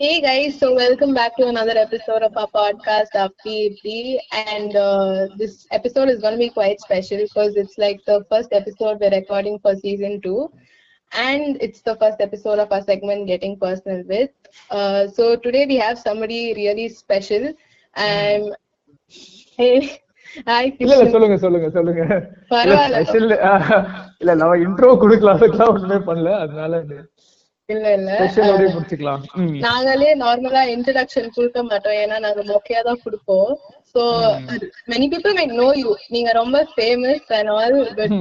Hey guys, so welcome back to another episode of our podcast, FPP. And uh, this episode is going to be quite special because it's like the first episode we're recording for season two. And it's the first episode of our segment, Getting Personal With. Uh, so today we have somebody really special. And hey, hi, இல்ல இல்ல Krishnan. சொல்லுங்க சொல்லுங்க சொல்லுங்க இல்ல பரவாயில்ல. Special இல்ல நம்ம intro கொடுக்கலாம் அதுக்கெல்லாம் ஒண்ணுமே பண்ணல அதனால இல்ல இல்ல. நாங்களே நார்மலா இன்ட்ரடக்ஷன் கொடுக்க மாட்டோம். ஏன்னா நாங்க மொக்கையா தான் கொடுப்போம். So many people my know you நீங்க ரொம்ப famous and all but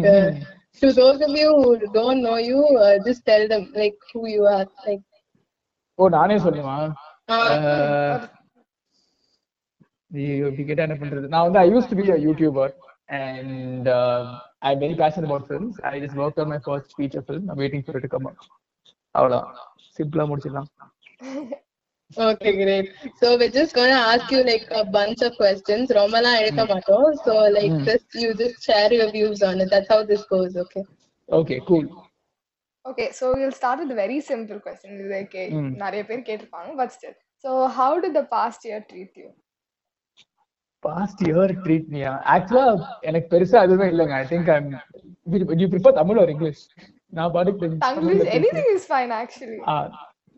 to those of you don't know you just tell them like who you are like oh நானே சொல்லுமா? அஹ், நீ இப்படி கேட்டா என்ன பண்றது? நான் வந்து I use to be a YouTuber and I very passion about films I just work on my first feature film I waiting for it come அவ்வளவுதான் சிம்பிளா முடிச்சிடலாம் okay great so we're just going to ask you like a bunch of questions ரொம்பலாம் எடுக்க மாட்டோம் so like just you just share your views on it that's how this goes okay okay cool Okay, so we'll start with a very simple question. இது Like, eh, Mm. நிறைய பேர் கேட்டிருப்பாங்க but still. So how did the past year treat you? Past year treat மீயா ஆக்சுவலா எனக்கு பெருசா எதுவுமே இல்லைங்க I think I'm you prefer Tamil ஒரு இங்கிலீஷ் நான் பாட்டுக்கு anything is fine actually.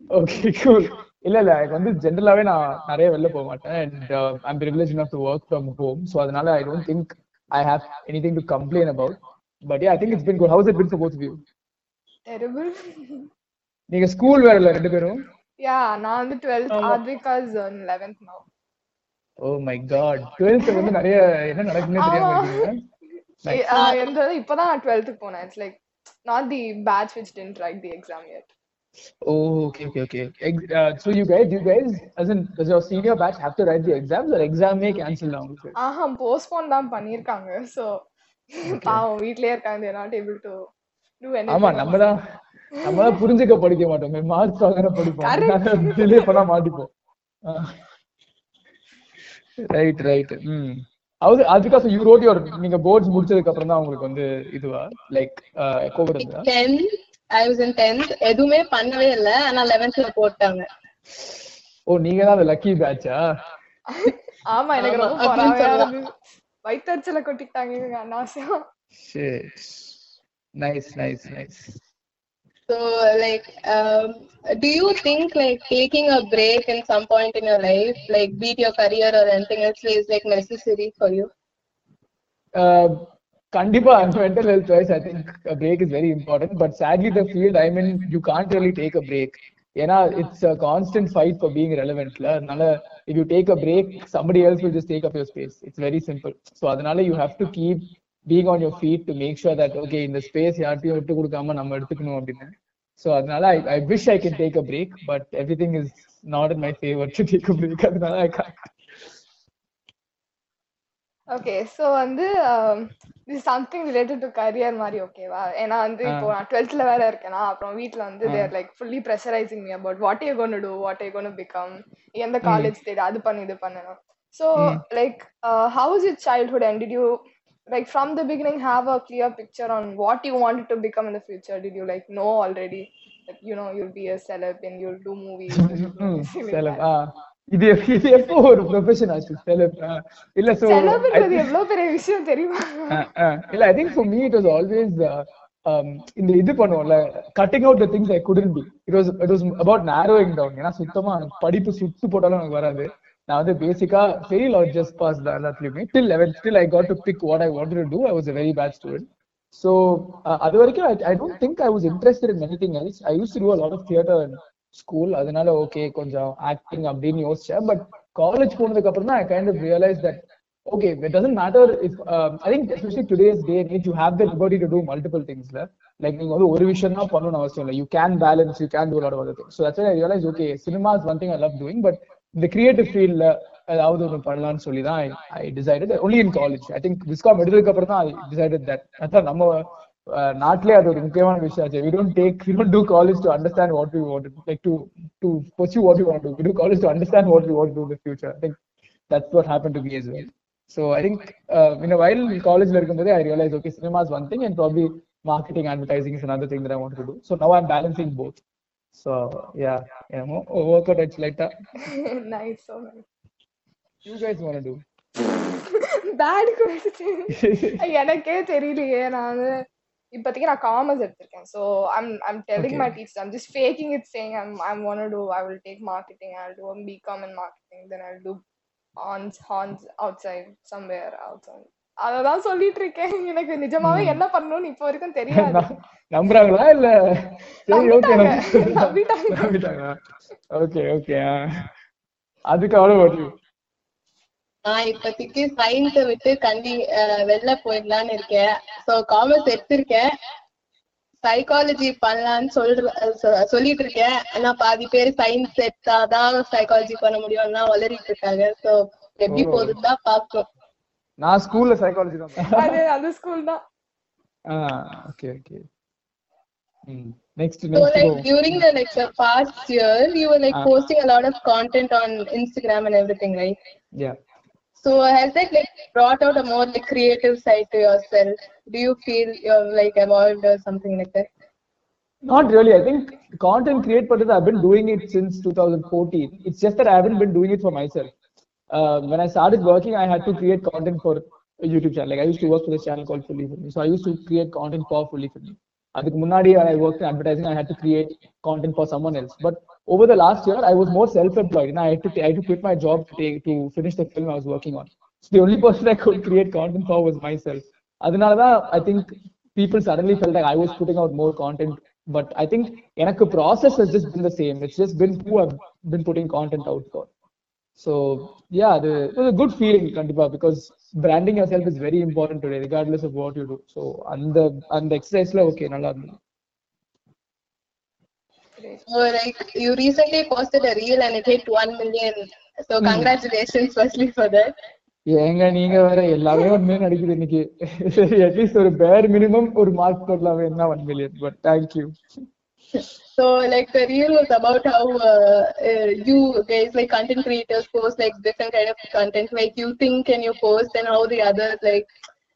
Okay cool இல்ல இல்ல எனக்கு வந்து ஜென்ரலாவே நான் நிறைய வெளில போக மாட்டேன் and I'm privilege enough to work from home so அதனால I don't think I have anything to complain about but I think it's been good how's it been for both view Terrible. நீங்க school வேற இல்ல ரெண்டு பேரும் yeah, நான் வந்து 12th, Advika's on 11th now. Oh my god 12th வந்து நிறைய என்ன நடக்குதுன்னே தெரியாம. இருக்கீங்க இப்பதான் நான் 12th போனேன். It's like not the batch which didn't write the exam yet. Oh, okay, okay, okay. Uh, so you guys, you guys, as in, does your senior batch have to write the exams or exam may cancel now? ஆஹா postpone தான் பண்ணிருக்காங்க so பாவம் வீட்லயே இருக்காங்க they're not able to do anything ஆமா நம்ம தான் நம்ம தான் புரிஞ்சுக்க படிக்க மாட்டோமே மார்க்ஸ் வாங்குற படிப்போம். டிலே பண்ணா மாட்டிப்போம் ரைட் ரைட் ம் அது அது பிகாஸ் யூ ரோட் யுவர் நீங்க போர்ட்ஸ் முடிச்சதுக்கு அப்புறம் தான் உங்களுக்கு வந்து இதுவா? லைக் கோவிட் இருந்தா 10th I was in 10th எதுவுமே பண்ணவே இல்ல. ஆனா 11thல போட்டாங்க. ஓ நீங்க தான் அந்த லக்கி பேட்சா ஆமா எனக்கு ரொம்ப சொல்லலாம். இருந்தது வயிற்றுச்சல கொட்டிட்டாங்க shit nice nice nice So, like, um, do you think like taking a break in some point in your life, like be it your career or anything else, is like necessary for you? Uh, கண்டிப்பா mental health wise I think break is very important but sadly the field I mean you can't really take a break ஏன்னா it's a constant fight for being ரெலவென்ட்ல அதனால if you take a break somebody else will just take up your space it's very simple so அதனால you have to keep being on your feet to make sure that okay இந்த space யார்ட்டையும் விட்டு கொடுக்காம நம்ம எடுத்துக்கணும் அப்படின்னு. So அதனால I I wish I can take a break but everything is not in my favour to take a break அதனால I Khan okay so வந்து சம்திங் ரிலேட்டட் டு கரியர் மாதிரி ஓகேவா ஏன்னா வந்து இப்போ நான் டுவெல்த்ல வேற இருக்கேனா அப்புறம் வீட்ல வந்து there like fully pressurising me about what you gonna do what you gonna become எந்த காலேஜ் தேடி அது பண்ணு இது பண்ணணும் so like how is it childhood and did you like from the beginning have a clear picture on what you wanted to become in the future did you like know already that you know you'll be a celeb and you'll do movies that? ஆ இது இது எப்போ ஒரு profession ஆச்சு செலப் இல்ல so celebன்றது எவ்வளவு பெரிய விஷயம் தெரியுமா இல்ல I think for me it was always இந்த இது பண்ணுவோம்ல cutting out the things I couldn't be it was it was about narrowing down ஏன்னா சுத்தமா படிப்பு சுத்து போட்டாலும் எனக்கு வராது நான் வந்து பேசிக்கா ஃபெயில் ஆர் ஜஸ்ட் பாஸ் தான் எல்லாத்துலயுமே till eleven still I got to pick what I want to do I was a very bad student so அது வரைக்கும் I don't think I was interested in anything else I use to do a lot of theatre school அதனால okay கொஞ்சம் acting அப்படின்னு யோசிச்சேன். But college போனதுக்கு அப்புறம் தான் I kind of realise that okay it doesn't matter if I think especially today's day need you have the liberty to do multiple திங்ஸ்ல like நீங்க வந்து ஒரு விஷயம் தான் பண்ணணும்னு அவசியம் இல்லை. You can balance you can do lot of other things so that's I realise okay cinema is one thing I love doing but இந்த creative ஃபீல்ட்ல ஏதாவது ஒன்று பண்ணலாம்னு சொல்லி தான் I decided only in college I think viscom எடுத்ததுக்கு அப்புறம் தான் ஐ டிசைடட் தட் அதான் நம்ம அஹ், நாட்டிலே அது ஒரு முக்கியமான விஷயம் ஆச்சு we don't take we don't do college to understand what we want like to to pursue what we want to do. We do college to understand what we want to do in the future. I think that's what happened to me as well. So I think uh, in a while college இருக்கும்போதே I realized okay cinema is one thing and probably marketing advertising is another thing that I wanted to do. So now I'm balancing both. So yeah என்னமோ work out ஆயிடுச்சு லைட்டா nice so nice you guys want to bad question எனக்கே தெரியலையே. நான் இப்போதைக்கு நான் commerce எடுத்திருக்கேன். So I'm I'm telling my teacher I'm just faking it saying I'm I'm want to I will take marketing I do BCom in marketing then I do ஆன்ஸ் Hans outside somewhere outside அததான் சொல்லிட்டு இருக்கேன் எனக்கு நிஜமாவே என்ன பண்ணணும்னு இப்போ வரைக்கும் தெரியாது. நம்புறாங்களா இல்ல? சரி ஓகே ஓகே ஓகே அதுக்கு அவ்வளவு நான் இப்போதைக்கு சயின்ஸை விட்டு கண்டி வெளில போயிடலான்னு இருக்கேன். ஸோ காமர்ஸ் எடுத்திருக்கேன். சைக்காலஜி பண்ணலான்னு சொல்ற சொ- சொல்லிட்டு இருக்கேன் ஆனா பாதி பேர் சயின்ஸ் எடுத்தாதான் சைக்காலஜி பண்ண முடியும்னா வளரிட்டு இருக்காங்க. ஸோ எப்படி. போகுதுன்னு தான் பார்க்கணும் நான் ஸ்கூல்ல சைக்காலஜி தான் அது அந்த ஸ்கூல் தான் okay okay next So next like during the like the past year, you were like Ah. posting a lot of content on Instagram and everything, right? Yeah So has that like brought out a more like creative side to yourself? Do you feel you're like evolved or something like that? Not really. I think content create பண்றது I've been doing it since 2014. It's just that I haven't been doing it for myself. Uh, when I started working, I had to create content for a YouTube channel. Like I used to work for this channel called Fully For Me. So I used to create content for Fully For Me. அதுக்கு முன்னாடி when I worked in advertising, I had to create content for someone else. But over the last year, I was more self-employed. And I had to I had to quit my job to take to finish the film I was working on. So the only person I could create content for was myself. அதனால தான் I think people suddenly felt like I was putting out more content. But I think எனக்கு process has just been the same. It's just been who I've been putting content out for. So yeah, the, it was a good feeling, Kandipa, because branding yourself is very important today, regardless of what you do. So and the and the exercise la okay, நல்லா இருந்தது. So like you recently posted a reel and it hit one million. So congratulations firstly for that. ஏங்க நீங்க வேற எல்லாமே ஒண்ணுமே நடிக்குது இன்னைக்கு at least ஒரு பேர் மினிமம் ஒரு மார்க் போடலாமே என்ன one million but thank you So like the reel was about how uh, uh, you guys like content creators post like different kind of content like you think and you post and how the others like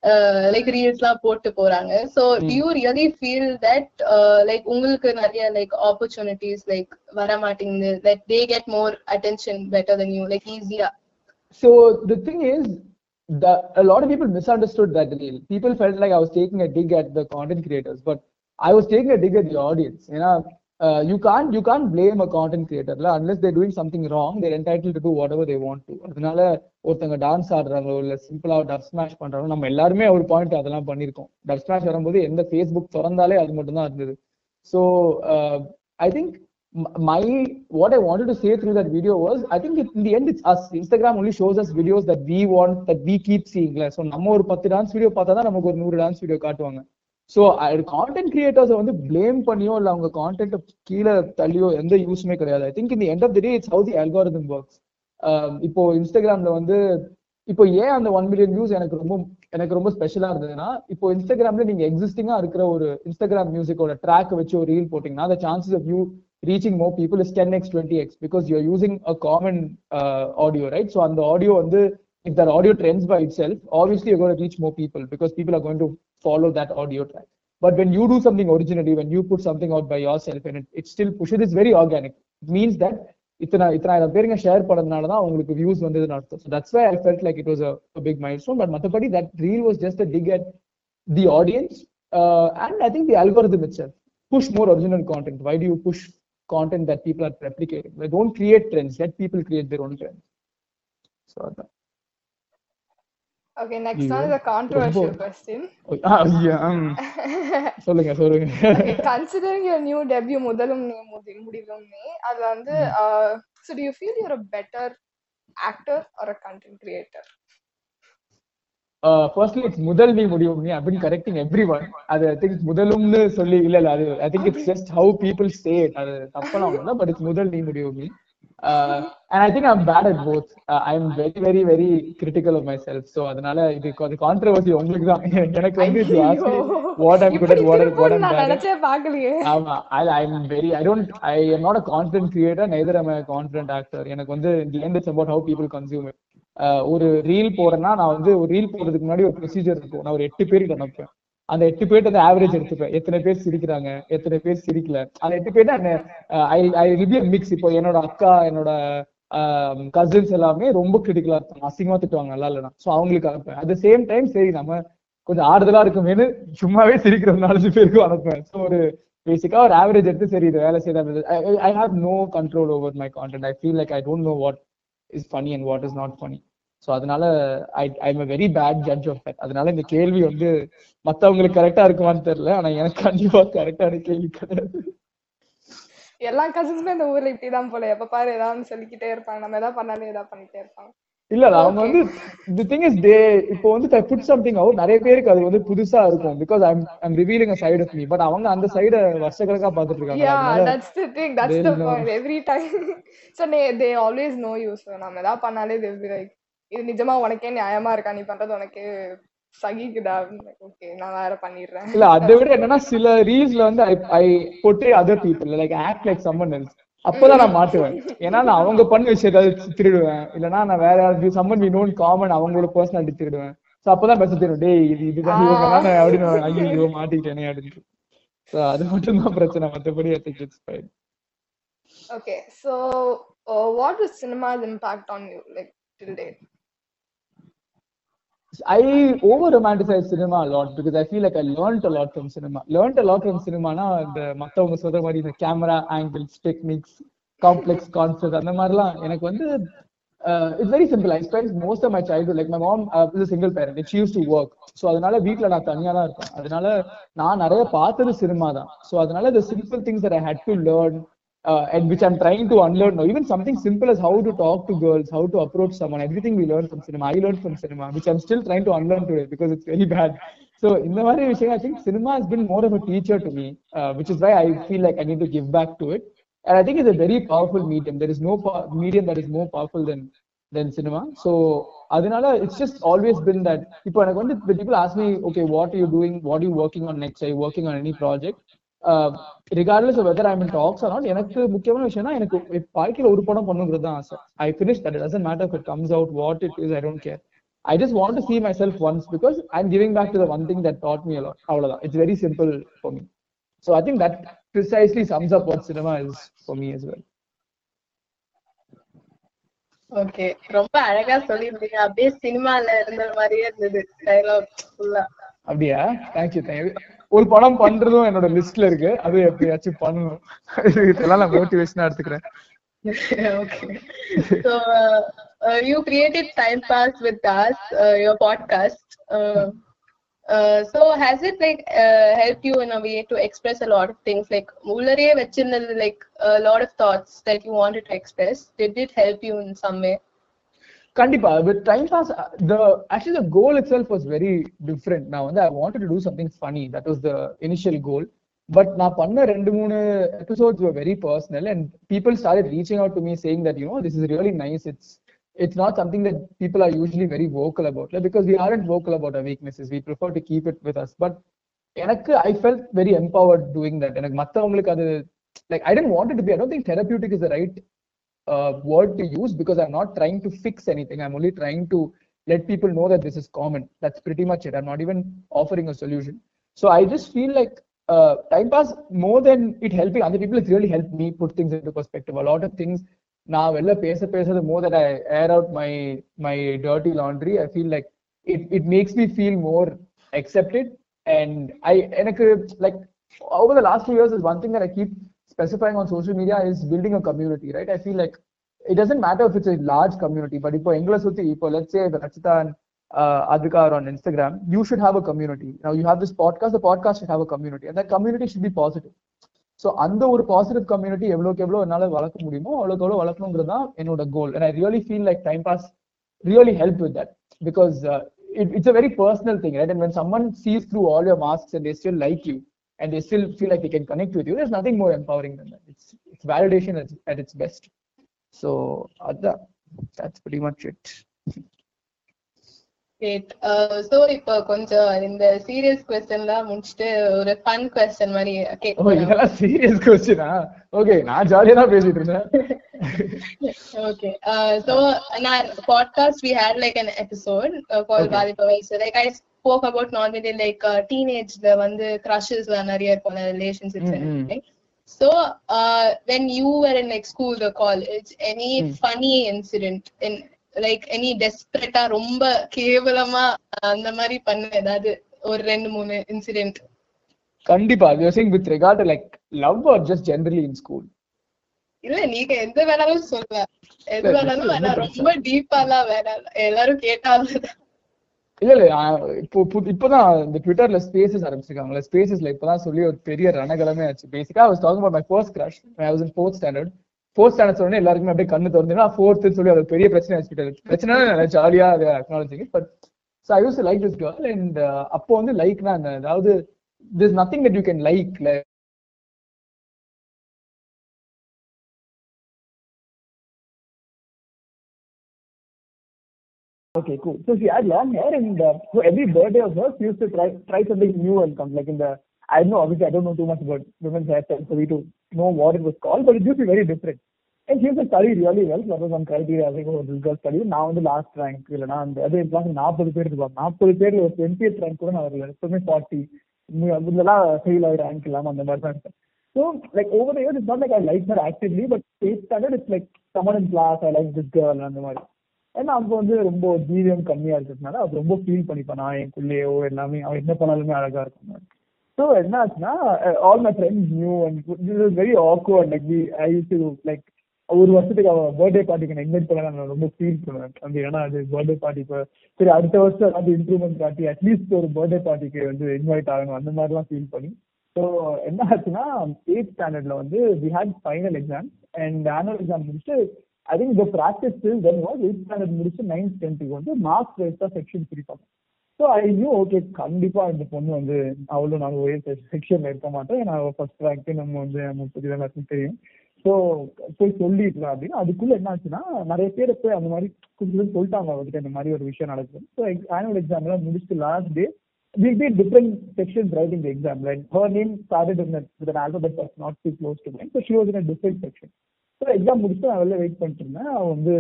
uh, like reels லாம் போட்டு போறாங்க so do you really feel that uh, like உங்களுக்கு நிறைய like opportunities like வர மாட்டேங்குது that they get more attention better than you like easier So the thing is, the, a lot of people misunderstood that reel. People felt like I was taking a dig at the content creators, but I was taking a dig at the audience. You know, uh, you can't you can't blame a content creator la, unless they're doing something wrong. They're entitled to do whatever they want to. அதனால ஒருத்தங்க dance ஆடுறாங்களோ இல்ல சிம்பிளா dub smash பண்றாங்களோ நம்ம எல்லாருமே ஒரு point அதெல்லாம் பண்ணிருக்கோம் டப் ஸ்மாஷ் வரும்போது எந்த ஃபேஸ்புக் திறந்தாலே அது மட்டும் தான் இருந்தது so I think my what I wanted to say through that video was I think it, in the end it's us. Instagram only shows us videos that we want that we keep seeing. Like, so நம்ம ஒரு பத்து dance video பார்த்தா தான் நமக்கு ஒரு நூறு dance video காட்டுவாங்க so content கிரியேட்டர்ஸை வந்து பிளேம் பண்ணியோ இல்லை அவங்க கான்டென்ட் கீழே தள்ளியோ எந்த யூஸுமே கிடையாது. ஐ திங்க் இந்த end of the day it's how the algorithm works இப்போ இன்ஸ்டாகிராம்ல வந்து இப்போ ஏன் அந்த ஒன் மில்லியன் வியூஸ் எனக்கு ரொம்ப எனக்கு ரொம்ப ஸ்பெஷலா இருந்ததுன்னா இப்போ இன்ஸ்டாகிராம்ல நீங்க எக்ஸிஸ்டிங்கா இருக்கிற ஒரு இன்ஸ்டாகிராம் மியூசிக்கோட ட்ராக் வச்சு ஒரு ரீல் போட்டீங்கன்னா the chances of you reaching more people is 10x 20x because you're using a using a common audio right so அந்த ஆடியோ வந்து if that audio trends by itself obviously you're going to reach more people because people are going to follow that audio track but when you do something originally when you put something out by yourself and it, it still pushes it's very organic it means that இத்தனை இத்தனாயிரம் பேருங்க share பண்ணதுனால தான் உங்களுக்கு views வந்ததுன்னு அர்த்தம் so that's why I felt like it was a big milestone but மற்றபடி that reel was just a dig at the audience and I think the algorithm itself push more original content why do you push content that people are replicating like don't create trends let people create their own trends so ரொம்ப- question. oh, ah, yeah, um, சொல்லுங்க சொல்லுங்க considering your new debut முதலும் நீ முடிவும் நீ அதுல வந்து uh, so do you feel you're a better actor or a content creator? uh, firstly it's முதல் நீ முடியும் நீ I've been correcting everyone அது I think முதலும்னு சொல்லி இல்ல இல்ல அது think it's just how people say it அது இல்ல but it's முதல் நீ முடியும் uh, and I think I'm bad at both uh, I'm very very very critical of myself so அதனால இது கொஞ்சம் கான்ட்ரவர்சி உங்களுக்கு தான் எனக்கு வந்து what I'm good at what, இப்படி what I'm திருப்பம்னு நான் bad at நினைச்சே பார்க்கலையே ஆமா I, I'm very I don't I am not a content creator neither am I a content actor எனக்கு வந்து about how people consume it Uh, ஒரு reel போறேன்னா நான் வந்து ஒரு ரீல் போடுறதுக்கு முன்னாடி ஒரு ப்ரொசீஜர் இருக்கும் நான் ஒரு எட்டு பேருக்கு அனுப்புவேன் அந்த எட்டு பேர்ட்டு அந்த ஆவரேஜ் எடுத்துப்பேன். எத்தனை பேர் சிரிக்கிறாங்க எத்தனை பேர் சிரிக்கல. அந்த எட்டு பேர்ட்டு ஐ ஐ ரிவ்யூ மிக்ஸ் இப்போ என்னோட அக்கா என்னோட கசின்ஸ் எல்லாமே ரொம்ப கிரிட்டிக்கலா இருப்பாங்க. அசிங்கமா திட்டுவாங்க நல்லா இல்லைனா ஸோ அவங்களுக்கு அனுப்புவேன். அட் சேம் டைம் சரி நம்ம கொஞ்சம் ஆறுதலா இருக்குமேனு சும்மாவே சிரிக்கிற நாலஞ்சு பேருக்கும் அனுப்புவேன். ஸோ ஒரு பேசிக்கா ஒரு ஆவரேஜ் எடுத்து சரி இது வேலை செய்த I have no control over my content I feel like I don't know what is funny and what is not funny so அதனால I I am very bad judge of that அதனால இந்த கேள்வி வந்து மத்தவங்களுக்கு கரெக்டா இருக்குமான்னு தெரியல. ஆனா எனக்கு கண்டிப்பா கரெக்டான கேள்வி கிடையாது. எல்லா கசின்ஸுமே இந்த ஊர்ல இப்படிதான் போல. எப்ப பாரு ஏதாவது சொல்லிக்கிட்டே இருப்பாங்க. நம்ம ஏதாவது பண்ணாலும் ஏதாவது பண்ணிட்டே இருப்பாங்க. இல்ல அவங்க வந்து தி திங் இஸ் டே இப்போ வந்து புட் சம்திங் அவுட் நிறைய பேருக்கு அது வந்து புதுசா இருக்கும். Because I'm I'm revealing a side of me but அவங்க அந்த சைட வருஷக்கணக்கா பாத்துட்டு இருக்காங்க. Yeah that's the thing that's the. Point every time so they always no use நம்ம ஏதாவது பண்ணாலே தே வில் லைக் இது நிஜமா உனக்கே நியாயமா இருக்கா? நீ பண்றது உனக்கு சகிக்குதா? ஓகே நான் வேற பண்ணிடுறேன். இல்ல அதை விட என்னன்னா சில ரீல்ஸ்ல வந்து I portray other people like act like someone else அப்பதான் நான் மாட்டுவேன். ஏன்னா நான் அவங்க பண்ண விஷயத்த திருடுவேன். இல்லனா நான் வேற யாராவது சம்மன் வி நோன் காமன் அவங்களோட பர்சனாலிட்டி திருடுவேன். சோ அப்பதான் பேச தெரியும் டேய் இது இதுதான் இவங்க அப்படின்னு ஐயோ மாட்டிக்கிட்டேனே அப்படின்னு சோ அது மட்டும் தான் பிரச்சனை. மத்தபடி I think it's fine okay so what is cinema's impact on you like till date I over romanticize cinema a lot because I feel like I learned a lot from cinema. Learned a lot from cinema இந்த மத்தவங்க சொல்ற மாதிரி இந்த camera angles techniques complex concept அந்த மாதிரிலாம் எனக்கு வந்து it's very simple I spend most of my child like my mom is single parent it use to work so அதனால வீட்ல நான் தனியாக தான் இருப்பேன். அதனால நான் நிறைய பார்த்தது சினிமா தான். ஸோ அதனால இந்த simple things I hate to learn uh, and which I'm trying to unlearn now. Even something simple as how to talk to girls, how to approach someone, everything we learn from cinema. I learned from cinema, which I'm still trying to unlearn today because it's very bad. So in the very விஷயம், I think cinema has been more of a teacher to me, uh, which is why I feel like I need to give back to it. And I think it's a very powerful medium. There is no po- medium that is more powerful than than cinema. So அதனால it's just always been that இப்போ எனக்கு வந்து when people ask me, okay, what are you doing? What are you working on next? Are Regardless whether I'm in talks not எனக்கு முக்கியமான விஷயம்னா எனக்கு வாழ்க்கையில ஒரு படம் பண்ணுங்கிறது தான் ஆசை. I finish that doesn't matter it comes out what it is I don't care I just want to see myself once because I am giving back to the one thing that taught me a lot அவ்வளவுதான். It's very simple for me so I think that precisely sums up what cinema is for me as well. Okay ரொம்ப அழகா சொல்லியிருந்தீங்க. அப்படியே சினிமால இருந்த மாதிரியே இருந்தது. Dialogue ஃபுல்லா அப்படியா? தேங்க்யூ தேங்க்யூ ஒரு படம் பண்றதும் என்னோட லிஸ்ட்ல இருக்கு அது எப்படியாச்சும் பண்ணணும் இதெல்லாம் நான் மோட்டிவேஷனா எடுத்துக்கிறேன் okay. So uh, uh, you created Time Pass with us, uh, your podcast. Uh, uh, so has it like uh, helped you in a way to express a lot of things? Like உள்ளரே வச்சிருந்தது like a lot of thoughts that you wanted to express. Did it help you in some way? கண்டிப்பா with time pass the actually the goal itself was very different நான் வந்து I wanted to do something funny that was the initial goal but நான் பண்ண ரெண்டு மூணு episodes very personal and people start reaching out to me saying that you know this is really nice it's it's not something that people are usually very vocal about because we are vocal about a weaknesses we prefer to keep it with us but எனக்கு I felt very empowered doing that எனக்கு மற்றவங்களுக்கு அது like I didn't want to be I don't think therapeutic is right uh, word to use because I'm not trying to fix anything. I'm only trying to let people know that this is common. That's pretty much it. I'm not even offering a solution. So I just feel like uh, time pass more than it helping other people, it's really helped me put things into perspective. A lot of things now, pesa pesa, the more that I air out my my dirty laundry, I feel like it, it makes me feel more accepted. And I and like over the last few years is one thing that I keep specifying on social media is building a community, right? I feel like it doesn't matter if it's a large community, but if English if let's say the Rachita and uh, Adhika are on Instagram, you should have a community. Now you have this podcast, the podcast should have a community, and that community should be positive. So அந்த ஒரு positive community எவ்வளோக்கு எவ்வளோ என்னால் வளர்க்க முடியுமோ அவ்வளோக்கு எவ்வளோ வளர்க்கணுங்கிறது தான் என்னோட goal and I really feel like time pass really help with that because it's a very personal thing right and when someone sees through all your mask and they still like you and they still feel like they can connect with you. There's nothing more empowering than that. It's it's validation at, at its best. So Adha, that's pretty much it. Great. Uh, so இப்போ கொஞ்சம் இந்த serious கொஸ்டின்லாம் முடிச்சுட்டு ஒரு fun question மாதிரி ஓ கேட்கலாம் இதெல்லாம் serious கொஸ்டினா okay நான் ஜாலியா தான் பேசிட்டு இருந்தேன் okay. Uh, so in our podcast, we had like an episode uh, called Okay. Valipa Vaisa. Like I About normally like uh, teenage-ல வந்து லாம் நிறைய இருக்கும் relationships and Mm, mm. everything. So, uh, when you were in like school or college, any Mm. funny incident in like any desperate ஆ ரொம்ப கேவலமா அந்த மாதிரி பண்ண ஏதாவது ஒரு ரெண்டு மூணு இன்சிடென்ட் கண்டிப்பா you saying with regard to like love or just generally in school இல்ல நீங்க எந்த வேணாலும் சொல்லலாம் எது வேணாலும் வேணாம் ரொம்ப டீப்பாலாம் வேணாம் எல்லாரும் கேட்டாலும் இல்ல இல்ல இப்போ புது- இப்பதான் இந்த ட்விட்டர்ல ஸ்பேசஸ் ஆரம்பிச்சிருக்காங்கல்ல ஸ்பேசஸ்ல இப்பதான் சொல்லி ஒரு பெரிய ரணகலமே ஆச்சு. பேசிக்கா அவர் was talking my my first crush when I was fourth standard சொன்னே எல்லாருக்குமே அப்படியே கண்ணு திறந்துனா ஃபோர்த்னு சொல்லி அது ஒரு பெரிய பிரச்சனை ஆச்சு பிரச்சனை ஜாலியா அதை acknowledging but so I use like this girl and அப்போ வந்து லைக்னா அதாவது this nothing that you can like Okay, cool. So she had long hair, and uh, so every birthday of hers, she used to try try something new and come like in the. I don't know, obviously, I don't know too much about women's hairstyles, so we to know what it was called, but it used to be very different. And she used to study really well. So that was one criteria. I think, oh, this girl studied. நான் வந்து last rank இல்லைனா அந்த அது class நாற்பது பேர் இருப்பாங்க நாற்பது பேர்ல ஒரு டுவெண்ட்டியத் ரேங்க் கூட நான் வரல எப்பவுமே ஃபார்ட்டி இதெல்லாம் ஃபெயில் ஆகி ரேங்க் இல்லாம அந்த மாதிரி தான் இருப்பேன் so like over years it's not like I like her actively but eight standard it's like someone in class I like this girl அந்த மாதிரி ஏன்னா அப்போ வந்து ரொம்ப தீவியம் கம்மியா இருக்கிறதுனால அது ரொம்ப ஃபீல் பண்ணிப்பேன் நான் என் பிள்ளையோ எல்லாமே அவன் என்ன பண்ணாலுமே அழகா இருக்கும். ஸோ என்ன ஆச்சுன்னா all my friends new and this is very awkward like I to like ஒரு வருஷத்துக்கு அவன் பர்த்டே பார்ட்டிக்கு நான் இன்வைட் பண்ண நான் ரொம்ப ஃபீல் பண்ணுவேன். அந்த ஏன்னா அது பர்த்டே பார்ட்டி இப்போ சரி அடுத்த வருஷம் ஏதாவது இம்ப்ரூவ்மெண்ட் காட்டி அட்லீஸ்ட் ஒரு பர்த்டே பார்ட்டிக்கு வந்து இன்வைட் ஆகணும் அந்த மாதிரிலாம் ஃபீல் பண்ணி. ஸோ என்ன ஆச்சுன்னா எயிட் ஸ்டாண்டர்ட்ல வந்து we had final exam and annual exam முடிச்சுட்டு ஐ திங்க் இந்த practice still then was eight standard முடிச்சு நைன்த் டென்த்துக்கு வந்து மார்க்ஸ் வைஸாக தான் செக்ஷன் பிரிப்பாங்க ஸோ ஐ நியூ ஓகே கண்டிப்பாக இந்த பொண்ணு வந்து அவ்வளோ நான் ஒரே செக்ஷன்ல இருக்க மாட்டேன் நான் ஃபர்ஸ்ட் ரேங்க்கு நம்ம வந்து முப்பது எல்லாத்துக்கும் தெரியும். ஸோ போய் சொல்லிடலாம் அப்படின்னு. அதுக்குள்ளே என்ன ஆச்சுன்னா நிறைய பேர் போய் அந்த மாதிரி கொஞ்சம் சொல்லிட்டாங்க அவர்கிட்ட இந்த மாதிரி ஒரு விஷயம் நடக்குது ஸோ ஆனுவல் எக்ஸாம்லாம் முடிச்சுட்டு last day will be different sections writing the exam, right? Her name started in a, with an alphabet that's not too close to mine, so she was in a different section. So exam முடிச்சுட்டு நான் வெளில wait பண்ணிட்டு இருந்தேன். அவன் வந்து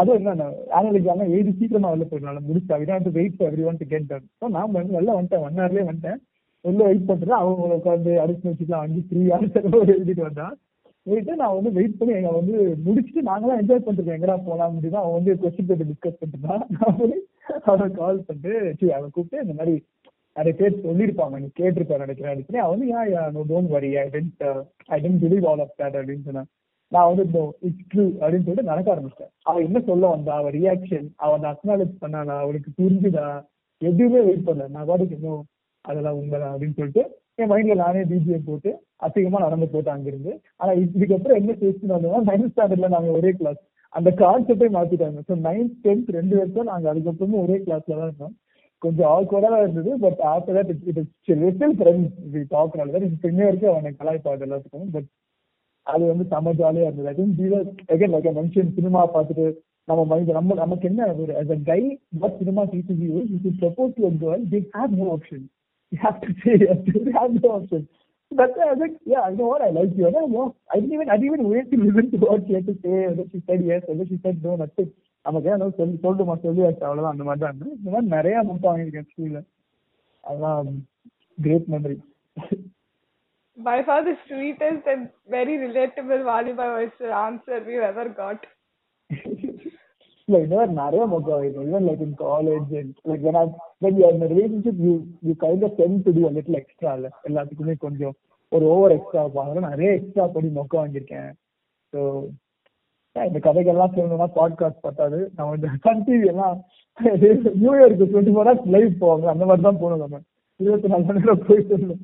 அதுவும் என்ன annual exam எழுதி சீக்கிரமா வெளில போயிடலாம் முடிச்சா விட வந்து wait for everyone to get done so நான் வந்து வெளில வந்துட்டேன். ஒன் ஹவர்லேயே வந்துட்டேன். வெளில வெயிட் பண்ணுறேன் அவங்க உட்காந்து அடுத்து வச்சுக்கலாம் வாங்கி த்ரீ ஹவர்ஸ் எழுதிட்டு வந்தான். போயிட்டு நான் வந்து வெயிட் பண்ணி எங்க வந்து முடிச்சுட்டு நாங்களாம் என்ஜாய் பண்ணிருக்கோம். எங்கடா போலாம் அப்படின்னு அவன் வந்து கொஸ்டின் பேப்பர் டிஸ்கஸ் பண்ணிட்டு நான் வந்து அவனை கால் பண்ணிட்டு சரி அவன் கூப்பிட்டு இந்த மாதிரி நிறைய பேர் சொல்லியிருப்பாங்க. நீ கேட்டிருப்பேன் நினைக்கிறேன். அப்படின்னு அவன் வந்து ஏன் no don't worry I didn't I didn't believe all of that அப்படின்னு சொன்னான். நான் வந்து இப்போ இட்ஸ் ட்ரூ அப்படின்னு சொல்லிட்டு நடக்க ஆரம்பிச்சிட்டேன். அவன் என்ன சொல்ல வந்தா அவன் ரியாக்ஷன் அவன் அக்னாலேஜ் பண்ணானா அவளுக்கு புரிஞ்சுதா எதுவுமே வெயிட் பண்ணல. நான் பாட்டுக்கு இன்னும் அதெல்லாம் உண்மைதான் அப்படின்னு சொல்லிட்டு என் மைண்ட்ல நானே பிஜிஎம் போட்டு அதிகமா நடந்து போட்டேன் அங்கிருந்து. ஆனா இதுக்கப்புறம் என்ன பேசிட்டு வந்தோம்னா நைன்த் ஸ்டாண்டர்ட்ல நாங்க ஒரே கிளாஸ் அந்த கான்செப்டே மாத்திட்டாங்க. ஸோ நைன்த் டென்த் ரெண்டு வருஷம் நாங்க அதுக்கப்புறமும் ஒரே கிளாஸ்ல தான் இருந்தோம். கொஞ்சம் ஆக்வர்டா இருந்தது but after that it it still friends we talk தான் இப்போ இன்ன வரைக்கும் அவனை கலாய்ப்பாடு எல்லாத்துக்கும். பட் அது வந்து செம்ம ஜாலியா இருந்தது I think these again like mention cinema பார்த்துட்டு நம்ம மைண்ட் நம்ம நமக்கு என்ன ஒரு as a guy what cinema teaches you is if you propose to a girl they have no option you have to say yes they have no option that's why I was like yeah I know what I like you and I know I didn't even I didn't even wait to listen to what she had to say whether she said yes whether she said no nothing நமக்கு ஏன் சொல்லி சொல்லிட்டுமா சொல்லியாச்சு அவ்வளவுதான் அந்த மாதிரி தான் இருந்தது இந்த மாதிரி நிறைய மட்டும் வாங்கியிருக்கேன் ஸ்கூல்ல அதெல்லாம் great memory By far the sweetest and very relatable Valibai voice answer we've ever got. இல்ல இந்த narrow நிறைய மொக்கம் ஆயிடும் even like in college like when I when you are in a relationship you you kind of tend to do a little extra இல்ல எல்லாத்துக்குமே கொஞ்சம் ஒரு over extra அதெல்லாம் நிறைய எக்ஸ்ட்ரா பண்ணி மொக்க வாங்கியிருக்கேன். ஸோ இந்த கதைகள்லாம் சொல்லணும்னா பாட்காஸ்ட் பத்தாது. நம்ம இந்த சன் டிவி எல்லாம் நியூ இயருக்கு டுவெண்ட்டி ஃபோர் ஹவர்ஸ் லைவ் போவாங்க. அந்த மாதிரி தான் போகணும் நம்ம. இருபத்தி நாலு மணி நேரம் போயிட்டு இருந்தோம்.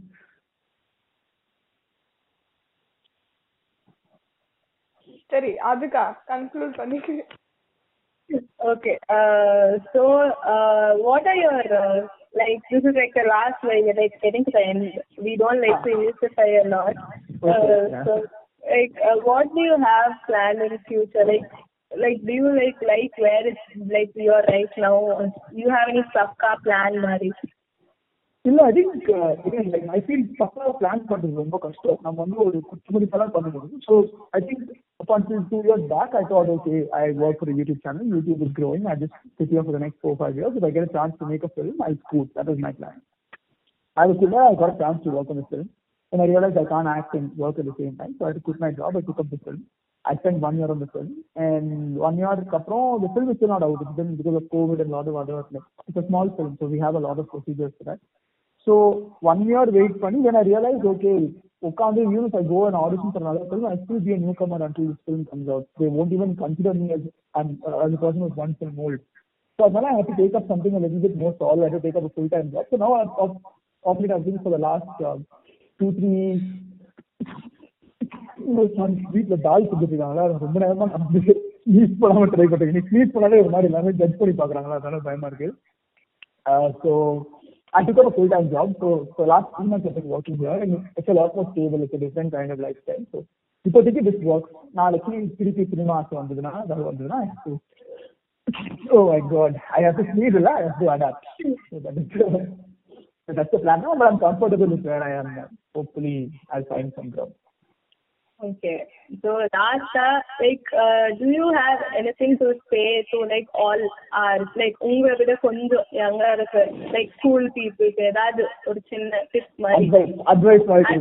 சரி அதுக்கா கன்க்ளூட் பண்ணிக்கிறேன் Okay. Uh, so, uh, what are your uh, like? This is like the last way we're like getting to the end. We don't like to use the fire a lot. Okay, Uh, yeah. So, like, uh, what do you have planned in future? Like, like, do you like like where it's like you are right now? Do you have any sabka plan, Mari? இல்ல I think like I feel பக்கா plan பண்றது ரொம்ப கஷ்டம் நம்ம வந்து ஒரு குத்துமதிப்பெல்லாம் பண்ண முடியும் so I think upon two, two years back, I thought, okay, I work for a YouTube channel. YouTube is growing. I just sit here for the next four, five years. If I get a chance to make a film, I'll scoot. That was my plan. I was there. I got a chance to work on the film. And I realized I can't act and work at the same time. So I had to quit my job. I took up the film. I spent one year on the film. And one year, kapro, the film is still not out. It's been because of COVID and a lot of other, like, it's a small film. So we have a lot of procedures for that. So one year wait funny, then I realized, okay, உட்காந்து even if I go and audition for another film, I still be a newcomer until this film comes out. They won't even consider me as, I'm, uh, as a person with one film old. So then I had to take up something a little bit more solid. I had to take up a full-time job. So now I've, I've, of late I've been for the last uh, two, three வீட்டுல டால் செஞ்சுட்டு இருக்காங்களா ரொம்ப நேரமா நான் வந்து sneeze பண்ணாம try பண்றேன் நீ ஸ்னீஸ் பண்ணாலே ஒரு மாதிரி எல்லாமே ஜட்ஜ் பண்ணி பாக்குறாங்களா அதனால பயமா இருக்கு so I took up a full-time job. So for the last three months I've been working here and it's a lot more stable. It's a different kind of lifestyle. So இப்போதைக்கு this works. நாளைக்கு திருப்பி cinema ஆசை வந்ததுன்னா அது வந்ததுன்னா I have to oh my god I have to sleep இல்ல I have to adapt. So that is so that's the plan now but I'm comfortable with where I am now. Hopefully I'll find some job. Okay. So last, uh, like, uh, do you have anything to say to like all our like உங்களை விட கொஞ்சம் younger இருக்க like school people ஏதாவது ஒரு சின்ன tips மாதிரி. Advice advice மாதிரி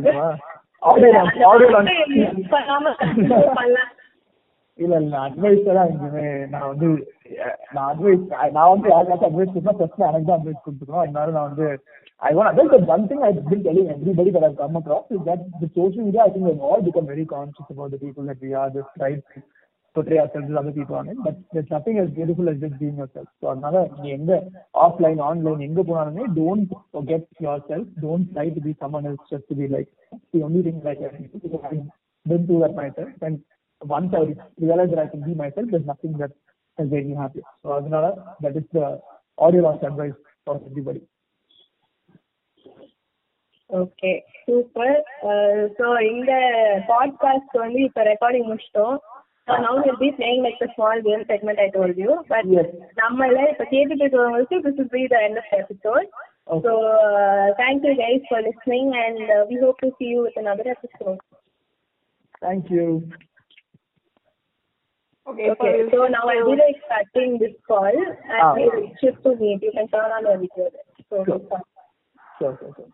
இல்ல இல்ல அட்வைஸ் எல்லாம் எங்கேயுமே நான் வந்து நான் அட்வைஸ் நான் வந்து யாருக்காச்சும் அட்வைஸ் கொடுத்தா ஃபர்ஸ்ட் எனக்கு தான் அட்வைஸ் அதனால நான் வந்து advice all become very conscious about the people that we are portray ourselves as other people on it but there's nothing as beautiful as just being yourself so another நீ எங்க offline online எங்க போனாலுமே don't forget yourself don't try to be someone else just to be like the only thing like I because I've been through that myself and once I realized that I can be myself, there's nothing that has made me happy. So Adinala, that is the audio launch advice for everybody. Okay super so இந்த podcast வந்து இப்போ recording முடிச்சிட்டோம் So now will be playing like the small game segment I told you but Yes. நம்மள இப்போ கேட்டுட்டு இருக்கிறவங்களுக்கு this is be the end of episode Okay. So thank you guys for listening and we hope to see you with another episode Thank you. Okay, Okay, so now I'll be like cutting this call and Ah. we'll shift to meet. You can turn on your video. So, Sure. Sure, sure, sure.